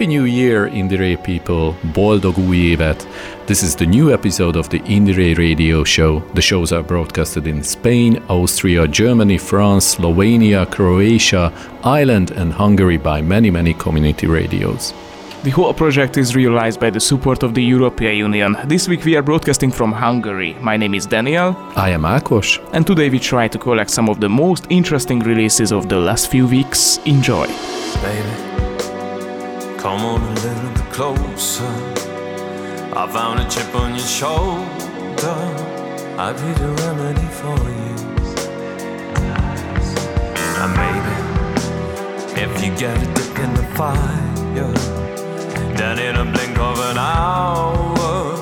Happy New Year, Indiere people! Boldog új évet! This is the new episode of the Indiere Radio Show. The shows are broadcasted in Spain, Austria, Germany, France, Slovenia, Croatia, Ireland, and Hungary by many, many community radios. The whole project is realized by the support of the European Union. This week we are broadcasting from Hungary. My name is Daniel. I am Akos. And today we try to collect some of the most interesting releases of the last few weeks. Enjoy! Baby. Come on a little bit closer. I found a chip on your shoulder. I'd be the remedy for you. And maybe if you get a dip in the fire, then in a blink of an hour,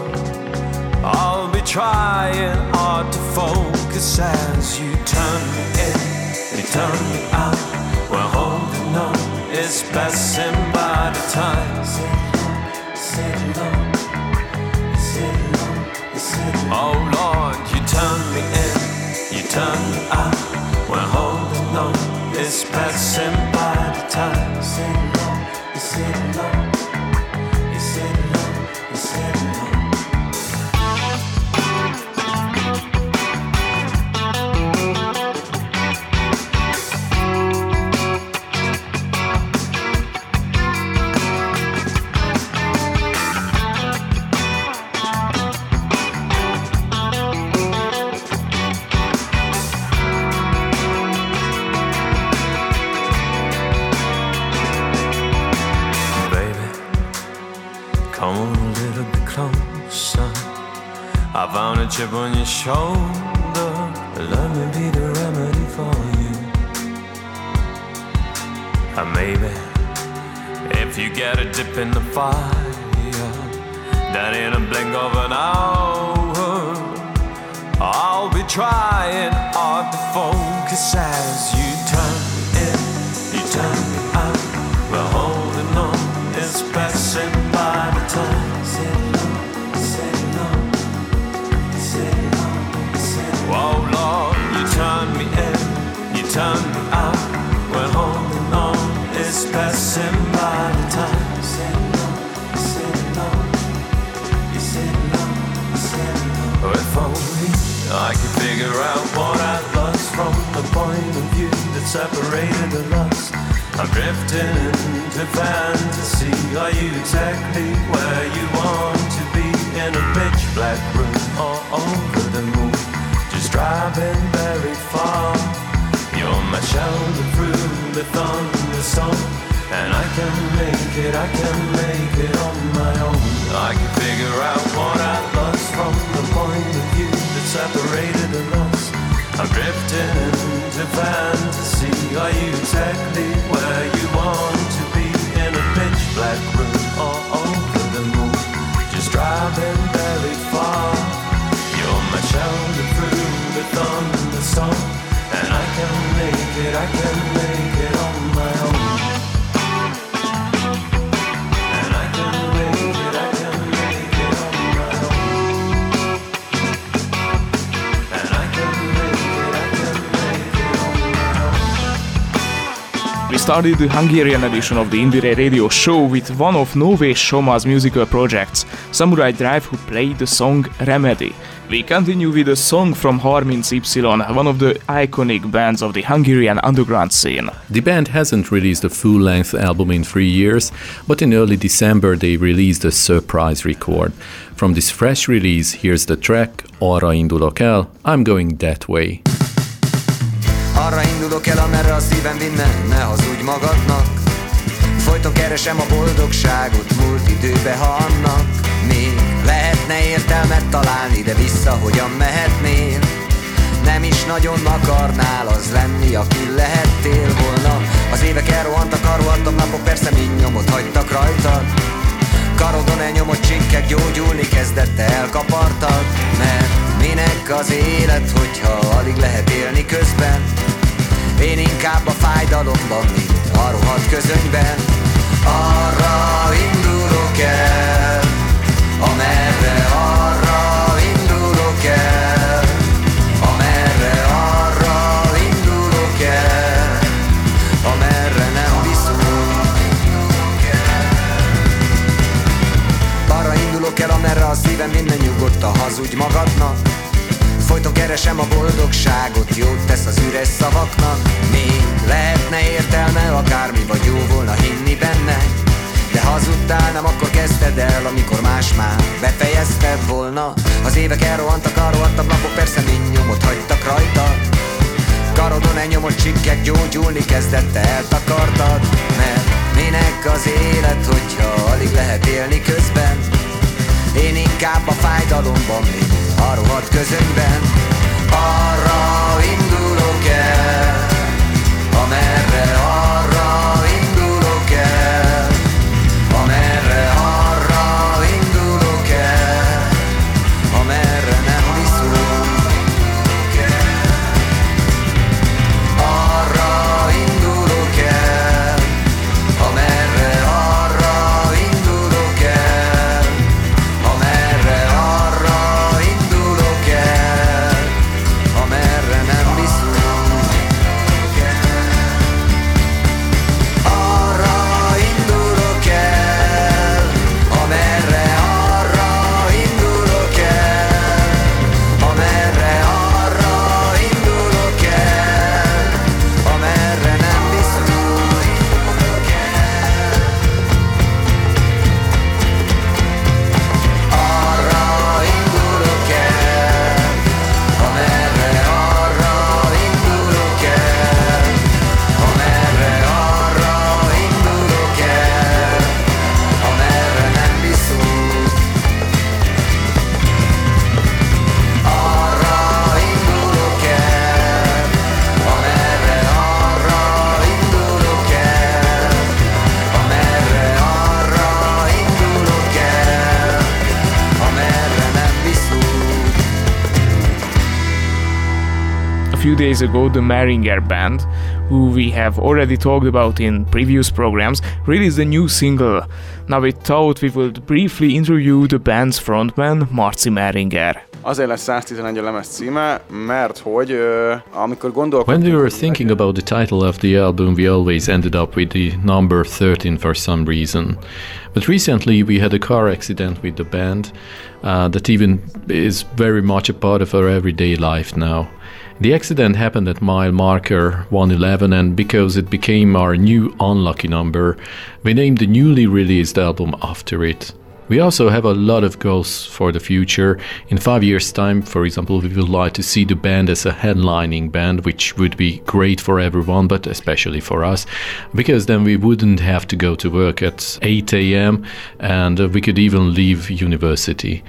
I'll be trying hard to focus as you turn me in, you turn me out. Is passing by the time. Oh Lord, you turn me in, you turn me out. We're holding on, it's passing by the time. Dip in the fire, then in a blink of an hour, I'll be trying hard to focus as you turn me in, you turn me out. We're holding on, it's passing by the time. Oh Lord, you turn me in, you turn me out. We're holding on, it's passing by the time. I could figure out what I've lost from the point of view that separated the us. I'm drifting into fantasy. Are you exactly where you want to be? In a pitch black room or over the moon? Just driving very far You're my shelter through the thunderstorm. And I can make it, I can make it on my own. I can figure out what I lost from the point of view that separated us. I'm drifting into fantasy. Are you exactly where you want to be? In a pitch black room or over the moon? Just driving very far. You're my shelter through the thunderstorm. And I can make it, I can make it started the Hungarian edition of the Indiere Radio Show with one of Nové Shoma's musical projects, Samurai Drive, who played the song Remedy. We continue with a song from 30Y, one of the iconic bands of the Hungarian underground scene. The band hasn't released a full length album in three years, but in early December they released a surprise record. From this fresh release, here's the track Arra indulok el, I'm going that way. Arra indulok el, amerre a szívem vinne, ne hazudj magadnak. Folyton keresem a boldogságot, múlt időbe, ha annak még Lehetne értelmet találni, de vissza hogyan mehetnél? nem is nagyon akarnál az lenni, aki lehettél volna. Az évek elrohantak, arrohantak napok, persze mind nyomot hagytak rajtad Karodon elnyomott csinkek gyógyulni kezdett elkapartad Mert minek az élet, hogyha alig lehet élni közben. Én inkább a fájdalomban, mint a rohadt közönyben. Arra indulok el, amerre arra indulok el. Amerre arra indulok el, amerre nem viszont Arra indulok el, amerre a szívem minden nyugodt a hazudj magadnak Folyton keresem a boldogságot, jót tesz az üres szavaknak. Még lehetne értelme, akármi vagy jó volna hinni benne? De hazudtál, nem akkor kezdted el, amikor más már befejezted volna. Az évek elrohantak, elrohantak napok, persze mind nyomot hagytak rajta. Karodon elnyomott csikkek gyógyulni kezdette, eltakartad. Mert minek az élet, hogyha alig lehet élni közben? Én inkább a fájdalomban, mint a rohadt közönyben Arra days ago, the Mehringer Band, who we have already talked about in previous programs, released a new single. Now we thought we would briefly interview the band's frontman, Marci Mehringer. Azért lesz 111 a lemez címe, mert hogy ö. When we were thinking about the title of the album, we always ended up with the number 13 for some reason. But recently we had a car accident with the band uh, that even is very much a part of our everyday life now. The accident happened at mile marker 111, and because it became our new unlucky number, we named the newly released album after it. We also have a lot of goals for the future. In five years' time, for example, we would like to see the band as a headlining band, which would be great for everyone, but especially for us, because then we wouldn't have to go to work at 8 a.m. and we could even leave university.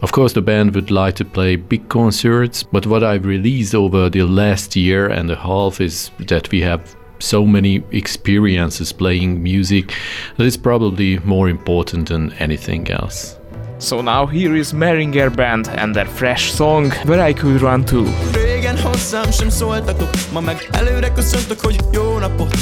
Of course, the band would like to play big concerts, but what I've released over the last year and a half is that we have so many experiences playing music that is probably more important than anything else. So now here is Mehringer Band and their fresh song, Where I Could Run To. Régen hozzám sem szóltatok Ma meg előre köszöntök, hogy jó napot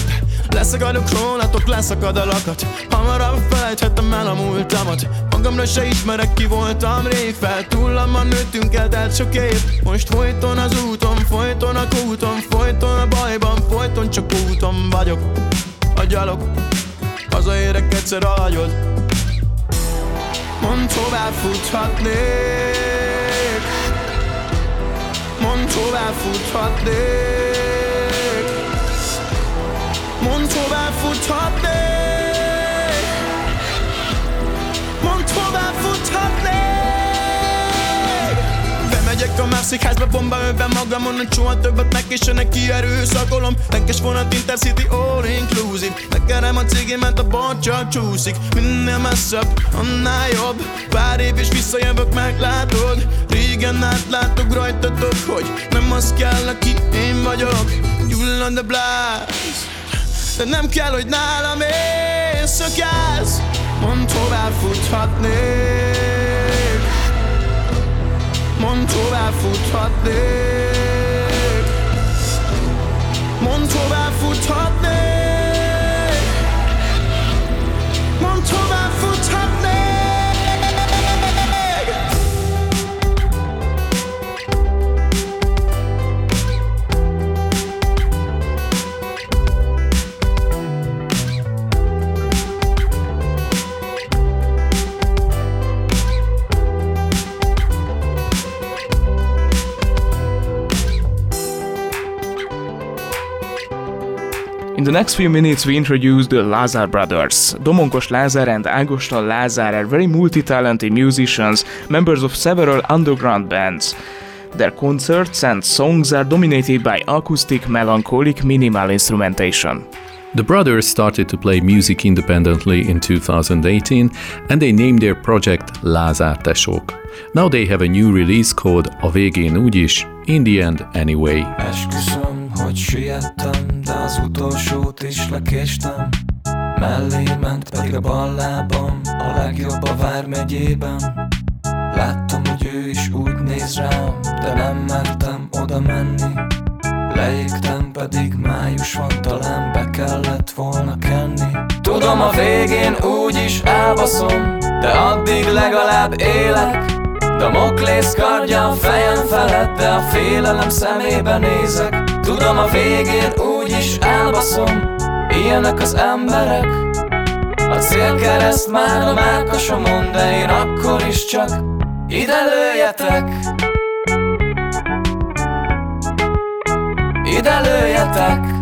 Leszakadok rólatok, leszakad a lakat. Hamarabb felejthetem el a múltamat. Magamra se ismerek ki voltam rég fel Túllamban nőttünk el, telt sok év. Most folyton az úton, folyton a kúton Folyton a bajban, folyton csak úton vagyok. A gyalog, hazaérek egyszer a hagyod Mondd hová futhatnék? Mondd hová futhatnék Bemegyek a házba bomba öve magamon A soha többet neki se neki erőszakolom vonat Intercity all inclusive. Megkerem a ment a bot csak csúszik Minél messzebb, annál jobb Pár év és visszajövök, meglátod Régen átlátok rajtatok, hogy nem az kell, aki én vagyok Gyullad the blast De nem kell, hogy nálam éjszakálsz Mond tovább futhatnék. Mond tovább futhatnék. Mond tovább futhatnék the next few minutes, we introduce the Lazar brothers. Domonkos Lazar and Agostal Lazar are very multi-talented musicians, members of several underground bands. Their concerts and songs are dominated by acoustic, melancholic, minimal instrumentation. The brothers started to play music independently in 2018 and they named their project Lázár Tesók. Now they have a new release called A végén úgyis, In the End Anyway. Esküszöm, hogy siettem, de az utolsót is lekéstem. Mellé ment pedig a bal lábam A legjobb a Vármegyében. Láttam, hogy ő is úgy néz rám De nem mertem oda menni. Leégtem pedig május van Talán be kellett volna kenni. Tudom a végén úgy is elbaszom De addig legalább élek Damoklész kardja a fejem felett De a félelem szemébe nézek. Tudom a végén úgyis elbaszom. Ilyenek az emberek. A célkereszt már a mákosomon De én akkor is csak ide lőjetek. Ide lőjetek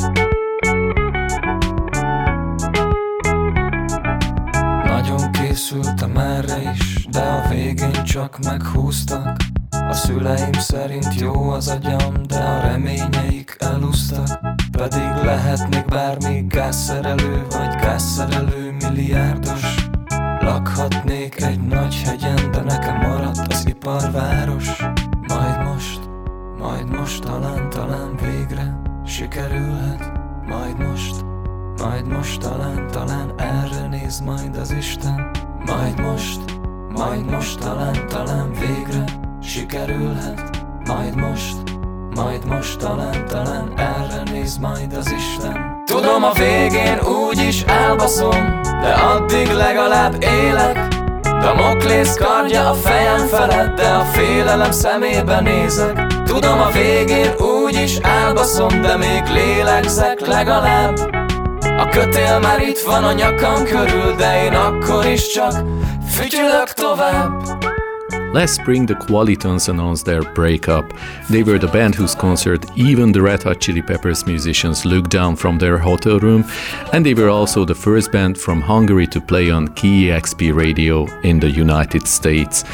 készültem erre is De a végén csak meghúztak. A szüleim szerint jó az agyam, de a reményeik elúsztak Pedig lehetnék bármi gázszerelő vagy gázszerelő milliárdos. Lakhatnék egy nagy hegyen, de nekem maradt az iparváros. Majd most, majd most talán, talán végre sikerülhet. Majd most, majd most talán, talán erre néz majd az Isten. Majd most, majd most talán, talán végre sikerülhet. Majd most, majd most talán, talán erre néz majd az Isten. Tudom a végén úgy is elbaszom De addig legalább élek. Damoklész kardja a fejem felett De a félelem szemébe nézek. Tudom a végén úgy is elbaszom De még lélegzek legalább A kötél már itt van a nyakam körül De én akkor is csak fütyülök tovább Last spring, the Qualitons announced their breakup. They were the band whose concert even the Red Hot Chili Peppers musicians looked down from their hotel room, and they were also the first band from Hungary to play on KEXP radio in the United States.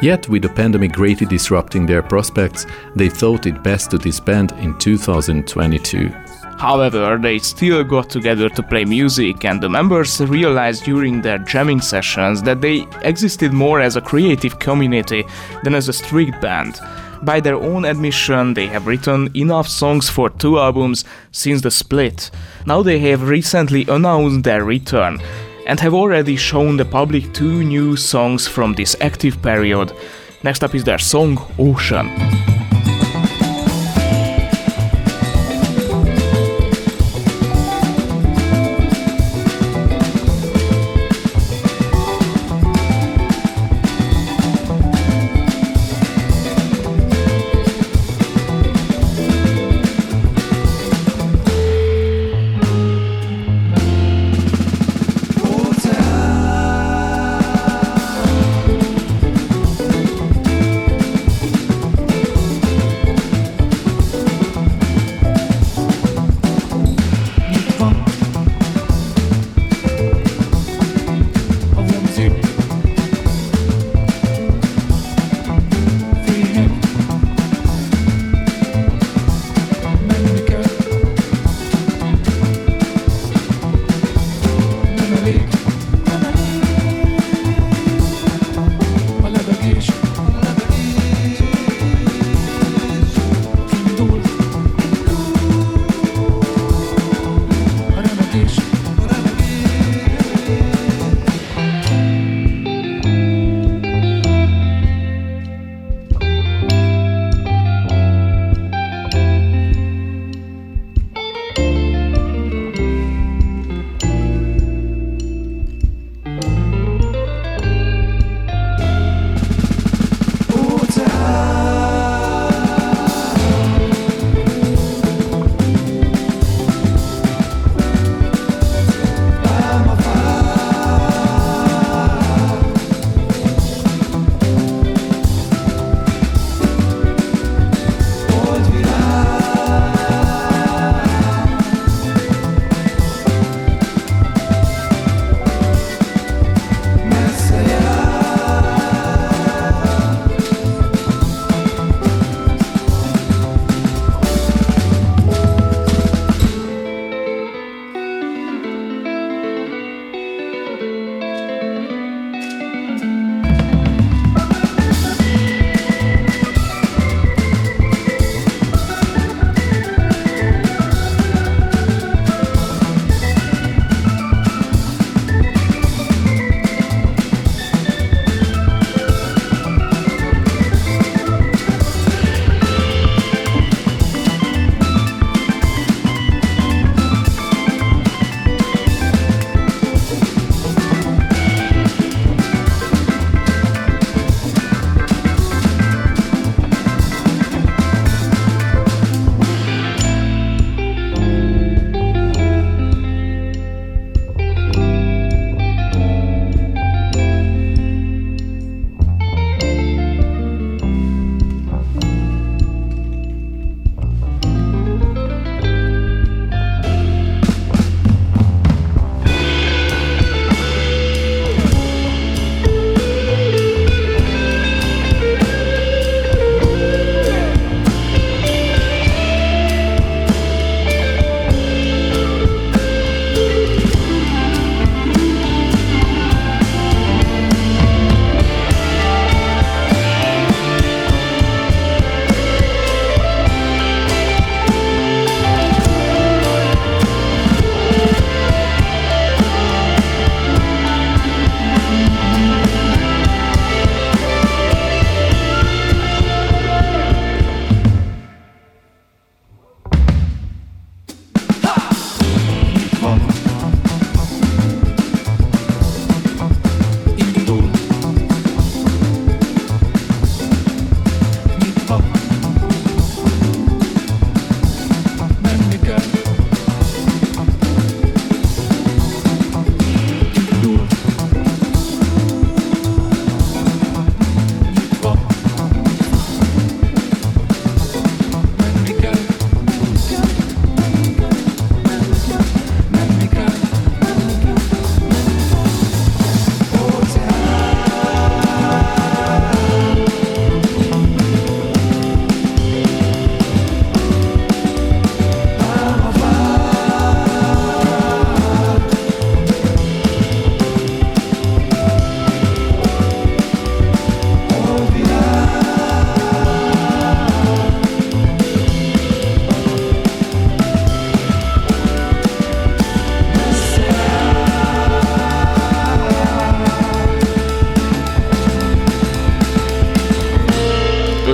Yet, with the pandemic greatly disrupting their prospects, they thought it best to disband in 2022. However, they still got together to play music, and the members realized during their jamming sessions that they existed more as a creative community than as a strict band. By their own admission, they have written enough songs for two albums since the split. Now they have recently announced their return and have already shown the public two new songs from this active period. Next up is their song Ocean.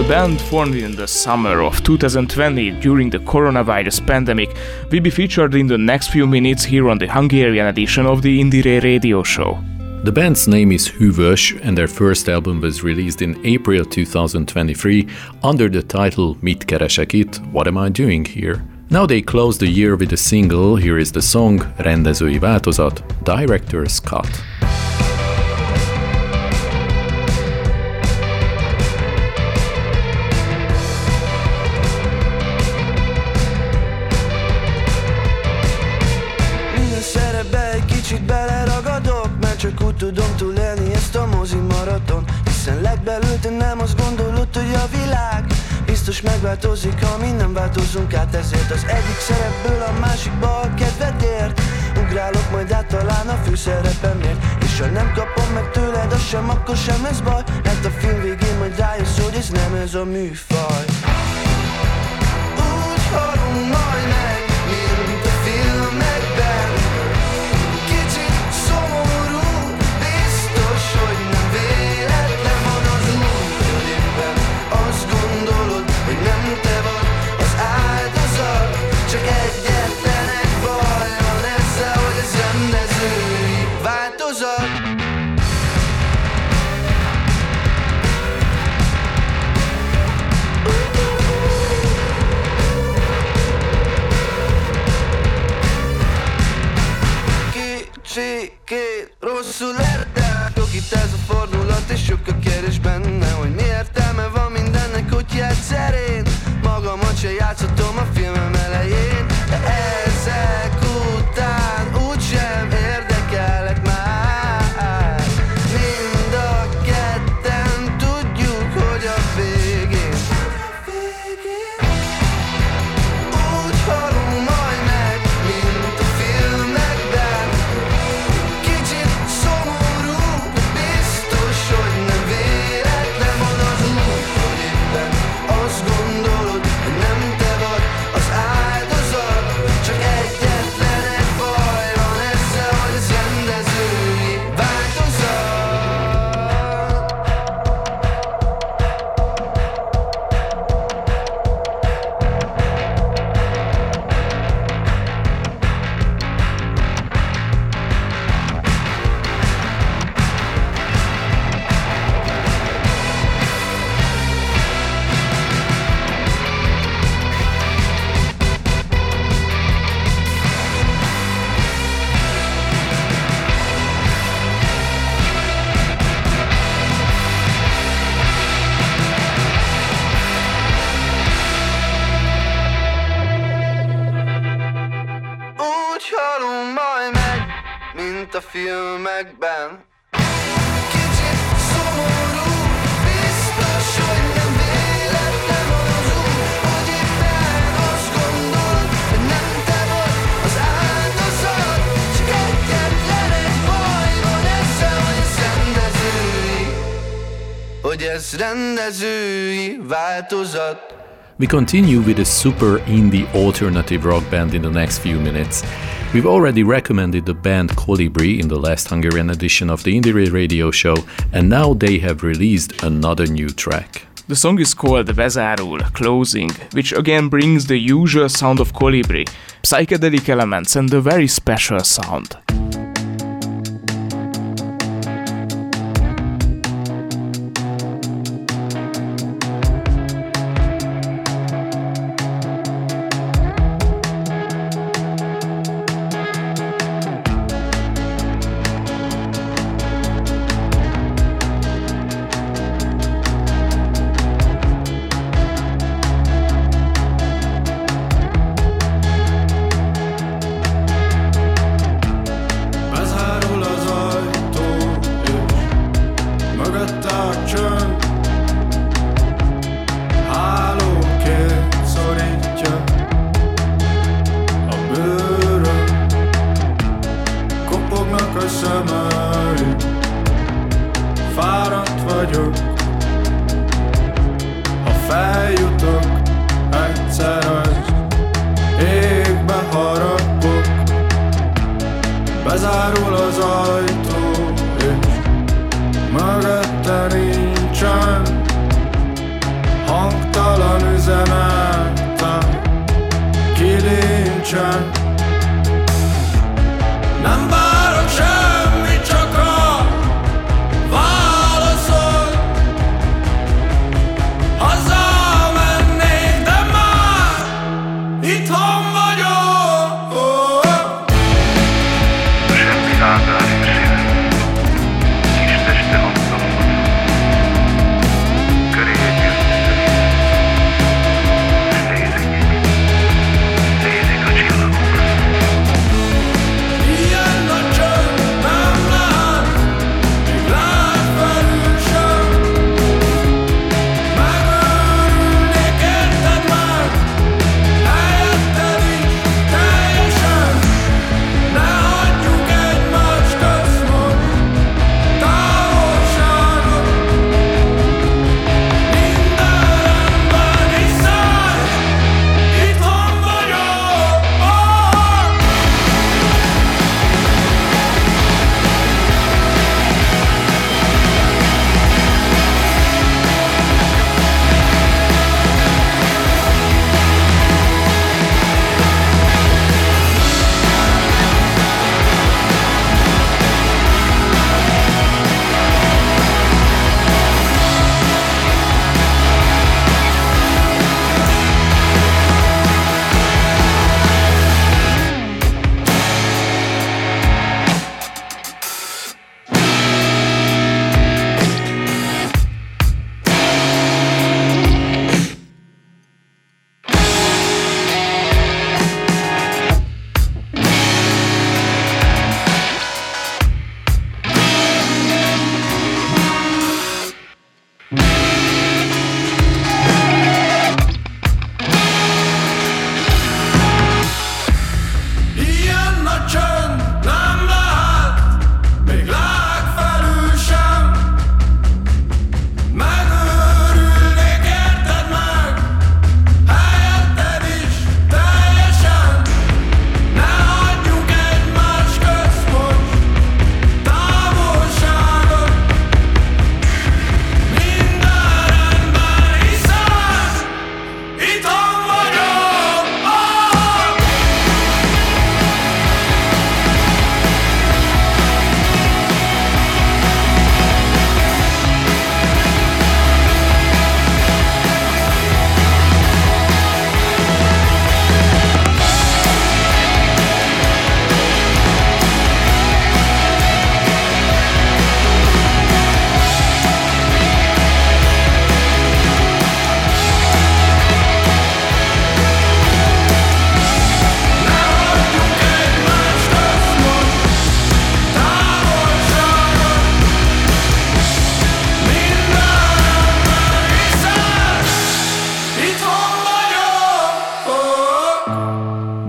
Band formed in the summer of 2020 during the coronavirus pandemic, will be featured in the next few minutes here on the Hungarian edition of the Indiere radio show. The band's name is Hűvös, and their first album was released in April 2023 under the title Mit keresek itt? What am I doing here? Now they close the year with a single. Here is the song Rendezői változat, Director's Cut. Megváltozik, ha mi nem változunk át Ezért az egyik szerepből a másikba a kedved ért Ugrálok majd át talán a főszerepemért És ha nem kapom meg tőled, az sem, akkor sem lesz baj. Mert a film végén majd rájössz, hogy ez nem ez a műfaj. Úgy halunk csak egyetlenek vajon össze, hogy a fordulat és sok a benne, hogy mi értelme van mindennek kutyát szerint. Magamat se játszhatom a filmem We continue with a super indie alternative rock band in the next few minutes. We've already recommended the band Kolibri in the last Hungarian edition of the Indie radio show, and now they have released another new track. The song is called Bezárul, Closing, which again brings the usual sound of Kolibri, psychedelic elements, and a very special sound.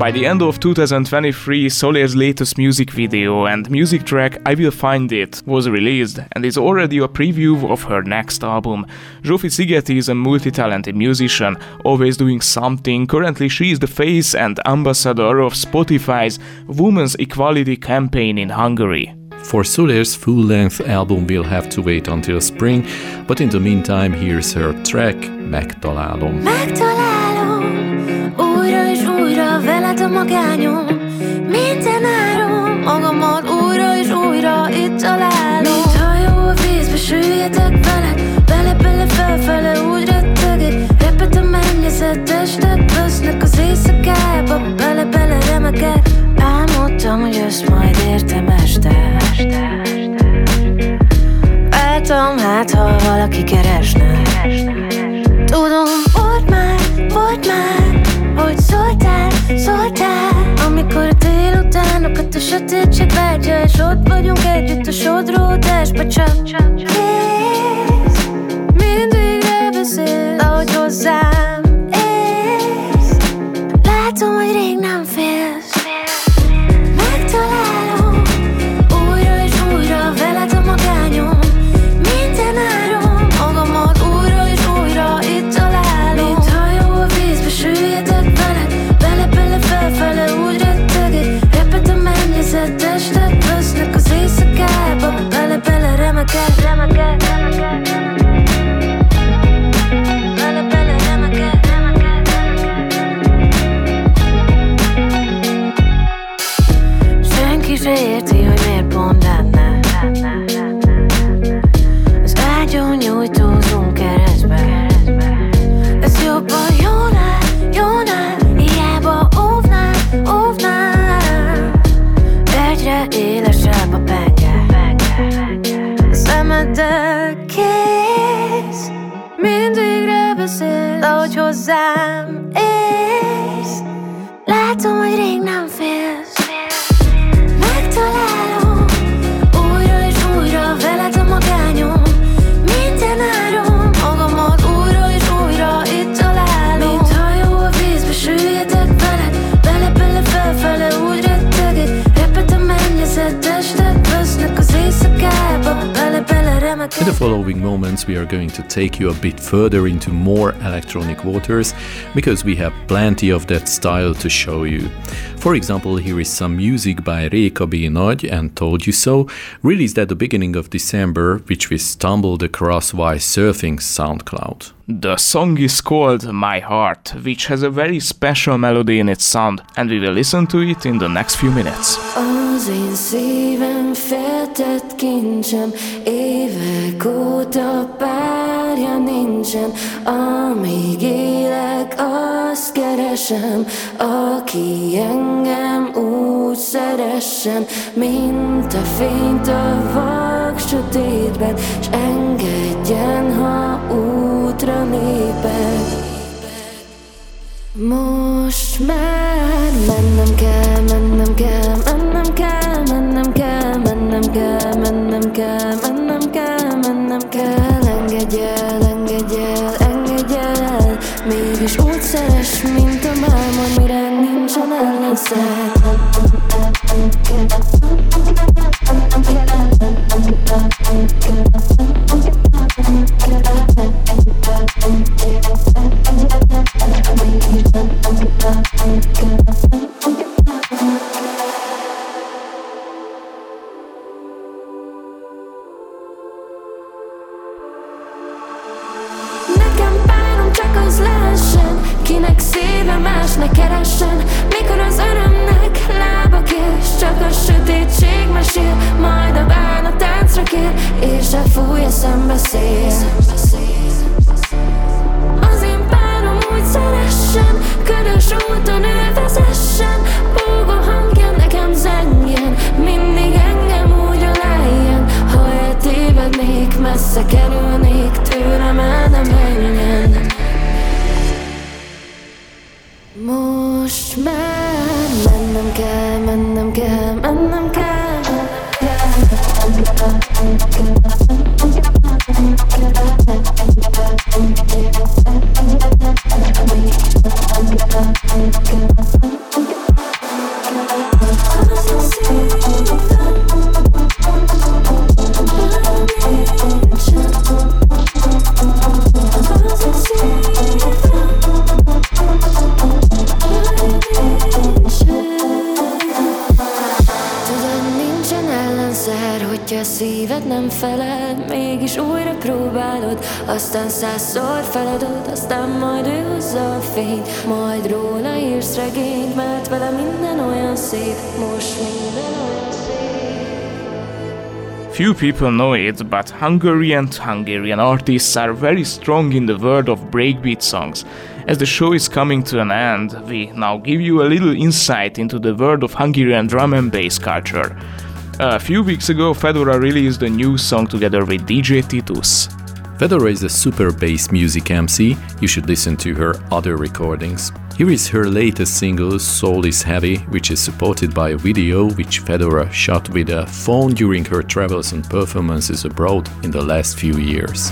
By the end of 2023, Solére's latest music video and music track I Will Find It was released and is already a preview of her next album. Zsófi Szigeti is a multi-talented musician, always doing something. Currently she is the face and ambassador of Spotify's Women's Equality campaign in Hungary. For Solére's full length album, we'll have to wait until spring, but in the meantime, here's her track, Megtalálom. Megtalálom, újra és újra veled a magányom. Minden áron, magamat újra és újra itt találom. Mint hajó a vízbe süllyedek veled, bele-bele felfele úgy rettegek. Repet a mennyezet, testek vesznek az éjszakába, bele-bele remegek. Álmodtam, hogy ezt majd értem este. Vártam, hát ha valaki keresne Tudom, szóltál, Amikor a délutánokat a sötétség vágya És ott vagyunk együtt a sodródásba Csak, kész Mindig beszél, ahogy hozzám take you a bit further into more electronic waters because we have plenty of that style to show you. For example, here is some music by Réka B. Nagy and Told You So, released at the beginning of December, which we stumbled across while surfing SoundCloud. The song is called My Heart, which has a very special melody in its sound, and we will listen to it in the next few minutes. Az én szívem féltett kincsem Évek óta párja nincsen Amíg élek, azt keresem Aki engem úgy szeressen Mint a fényt a vak sötétben S engedjen, ha útra lépek most már mennem kell, mennem kell, mennem kell, mennem kell, mennem kell, mennem kell, mennem kell, said mesél Majd a bánat táncra kér És elfúj a szembeszél Az én párom úgy szeressen Ködös úton ő vezessen Búgó hangja nekem zengjen Mindig engem úgy öleljen Ha eltévednék, messze kerülnék Tőlem el nem menjen fényt Majd róla írsz regényt, mert vele minden olyan szép Most minden Few people know it, but Hungarian Hungarian artists are very strong in the world of breakbeat songs. As the show is coming to an end, we now give you a little insight into the world of Hungarian drum and bass culture. A few weeks ago, Fedora released a new song together with DJ Titus. Fedora is a super bass music MC, you should listen to her other recordings. Here is her latest single, Soul is Heavy, which is supported by a video which Fedora shot with a phone during her travels and performances abroad in the last few years.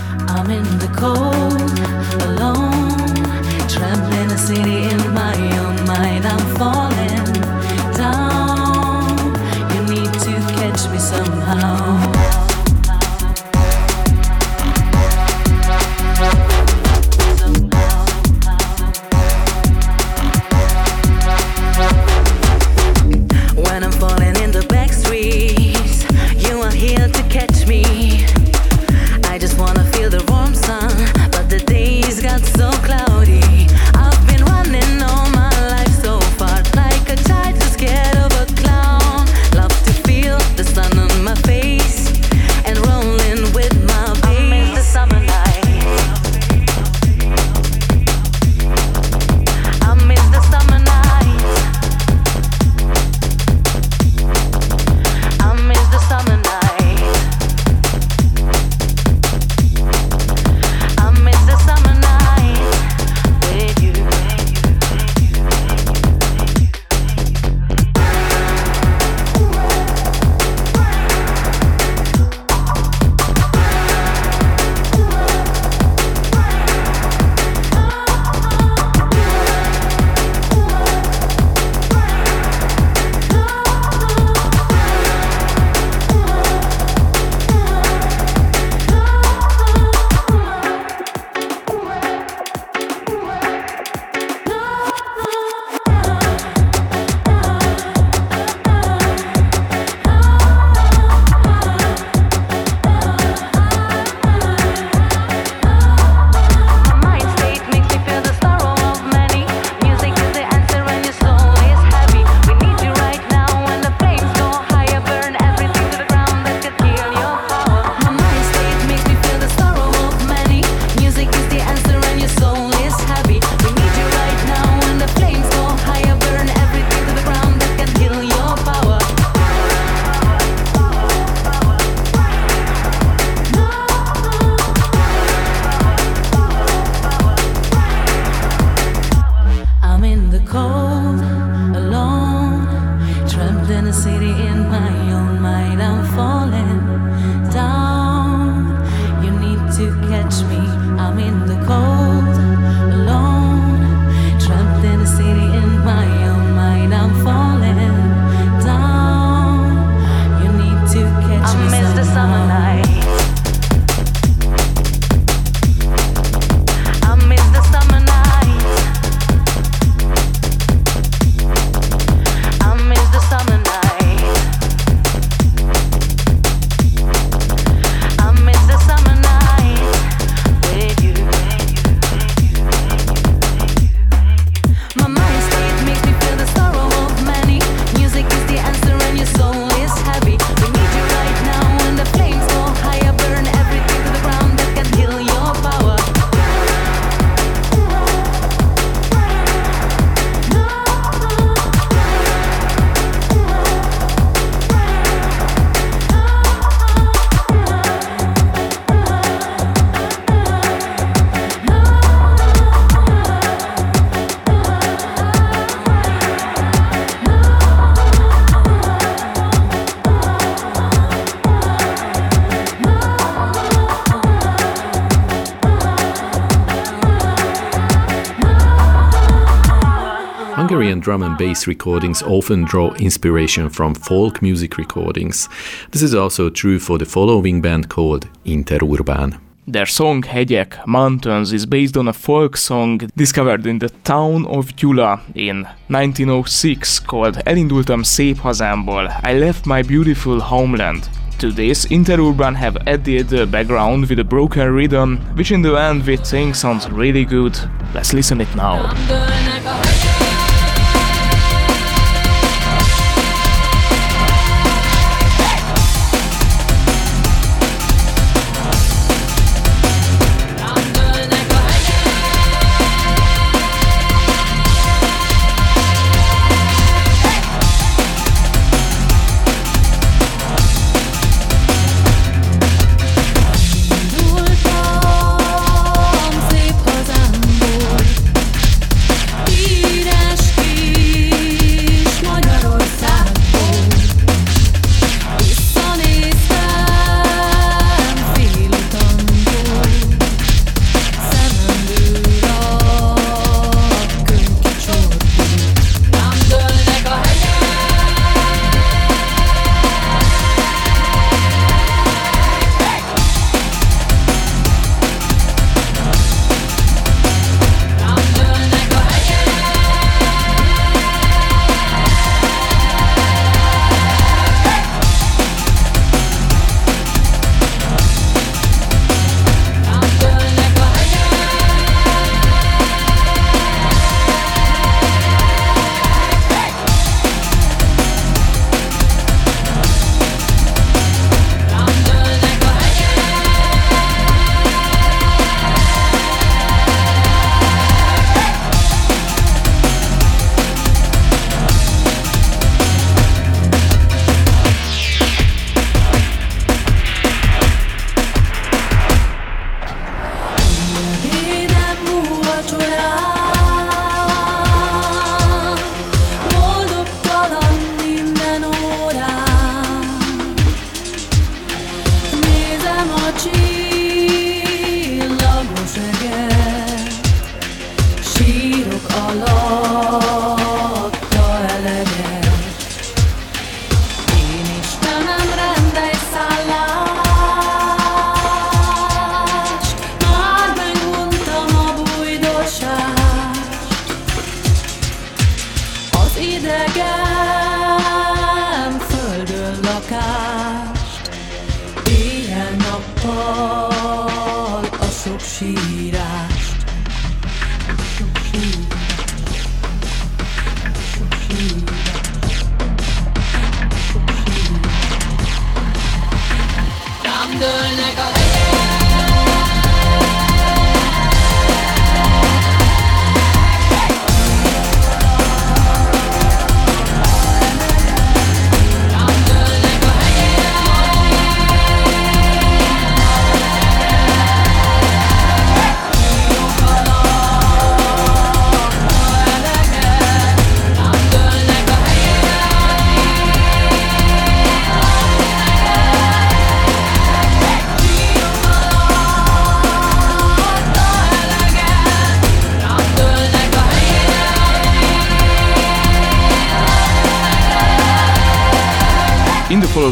Drum and bass recordings often draw inspiration from folk music recordings. This is also true for the following band called Interurban. Their song Hegyek Mountains is based on a folk song discovered in the town of Gyula in 1906 called Elindultam szép hazámból, I left my beautiful homeland. To this, Interurban have added the background with a broken rhythm, which in the end we think sounds really good. Let's listen it now.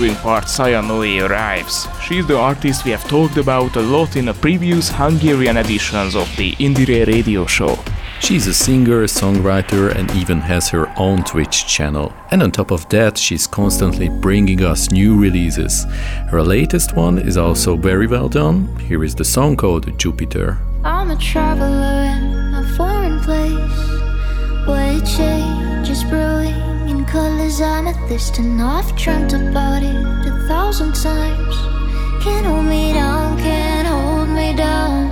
Following part Sayanoi arrives. She's the artist we have talked about a lot in the previous Hungarian editions of the Indiere radio show. She's a singer, songwriter, and even has her own Twitch channel. And on top of that, she's constantly bringing us new releases. Her latest one is also very well done. Here is the song called Jupiter. I'm a traveler in a foreign place where change is brewing colors amethyst and I've dreamt about it a thousand times. Can't hold me down, can't hold me down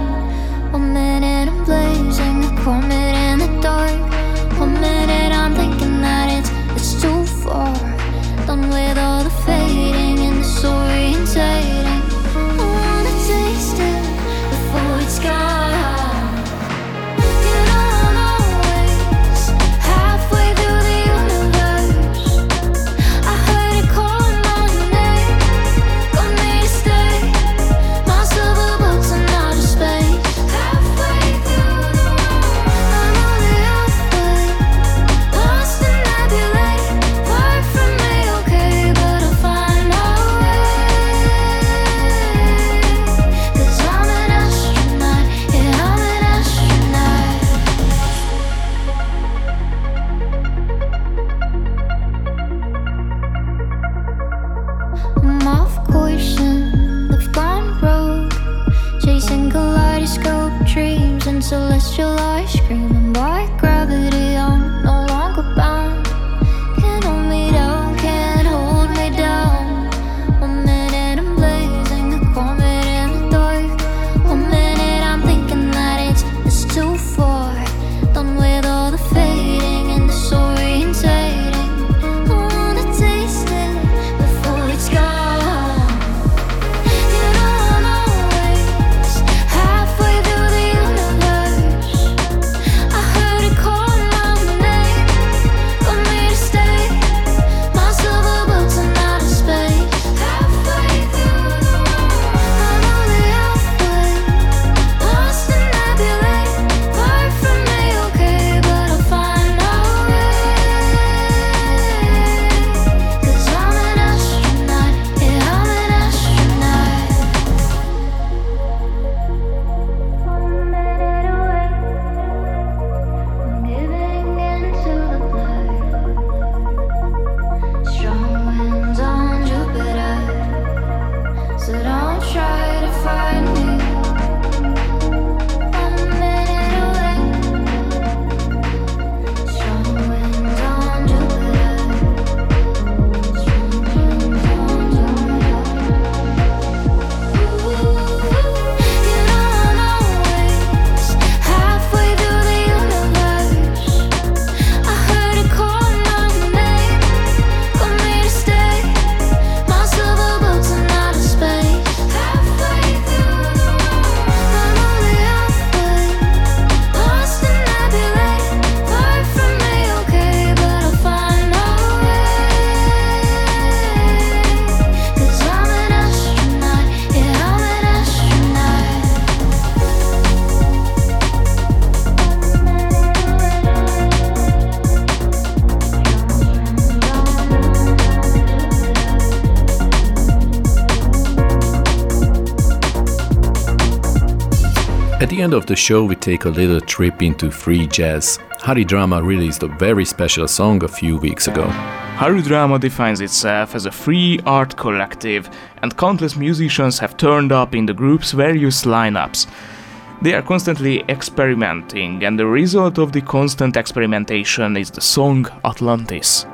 end of the show, we take a little trip into free jazz. Haridrama released a very special song a few weeks ago. Haridrama defines itself as a free art collective, and countless musicians have turned up in the group's various lineups. They are constantly experimenting, and the result of the constant experimentation is the song Atlantis.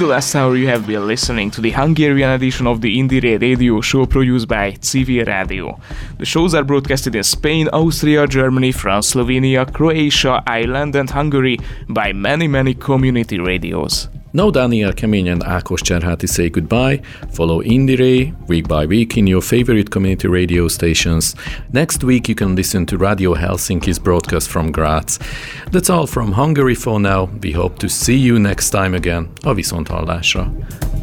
The last hour, you have been listening to the Hungarian edition of the Indiere radio show produced by Civil Radio. The shows are broadcasted in Spain, Austria, Germany, France, Slovenia, Croatia, Ireland, and Hungary by many, many community radios. Now Daniel Kemény and Ákos Cserháti say goodbye. Follow Indiere week by week in your favorite community radio stations. Next week you can listen to Radio Helsinki's broadcast from Graz. That's all from Hungary for now. We hope to see you next time again. A.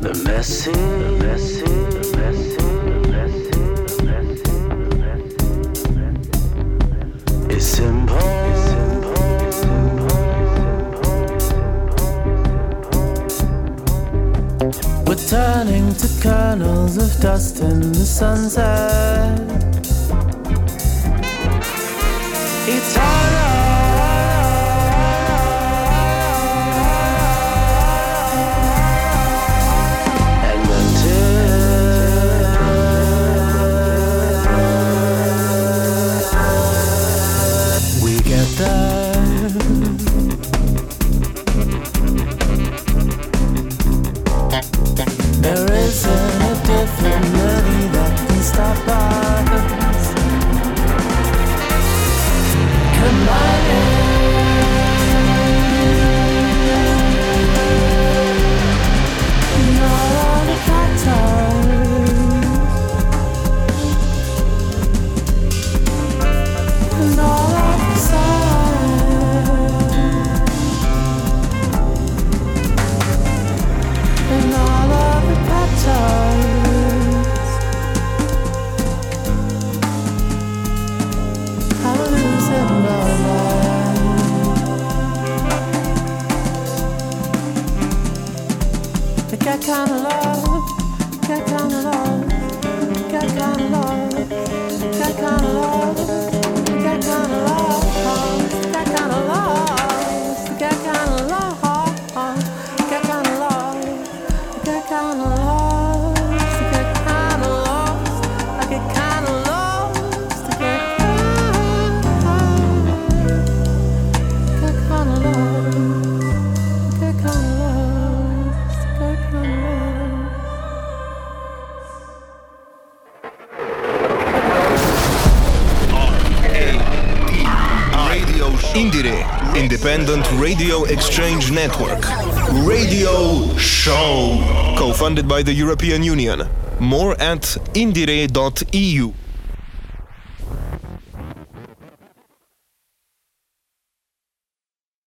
The the. Turning to kernels of dust in the sunset. We Network. Radio Show. Co funded by the European Union. More at indiere.eu.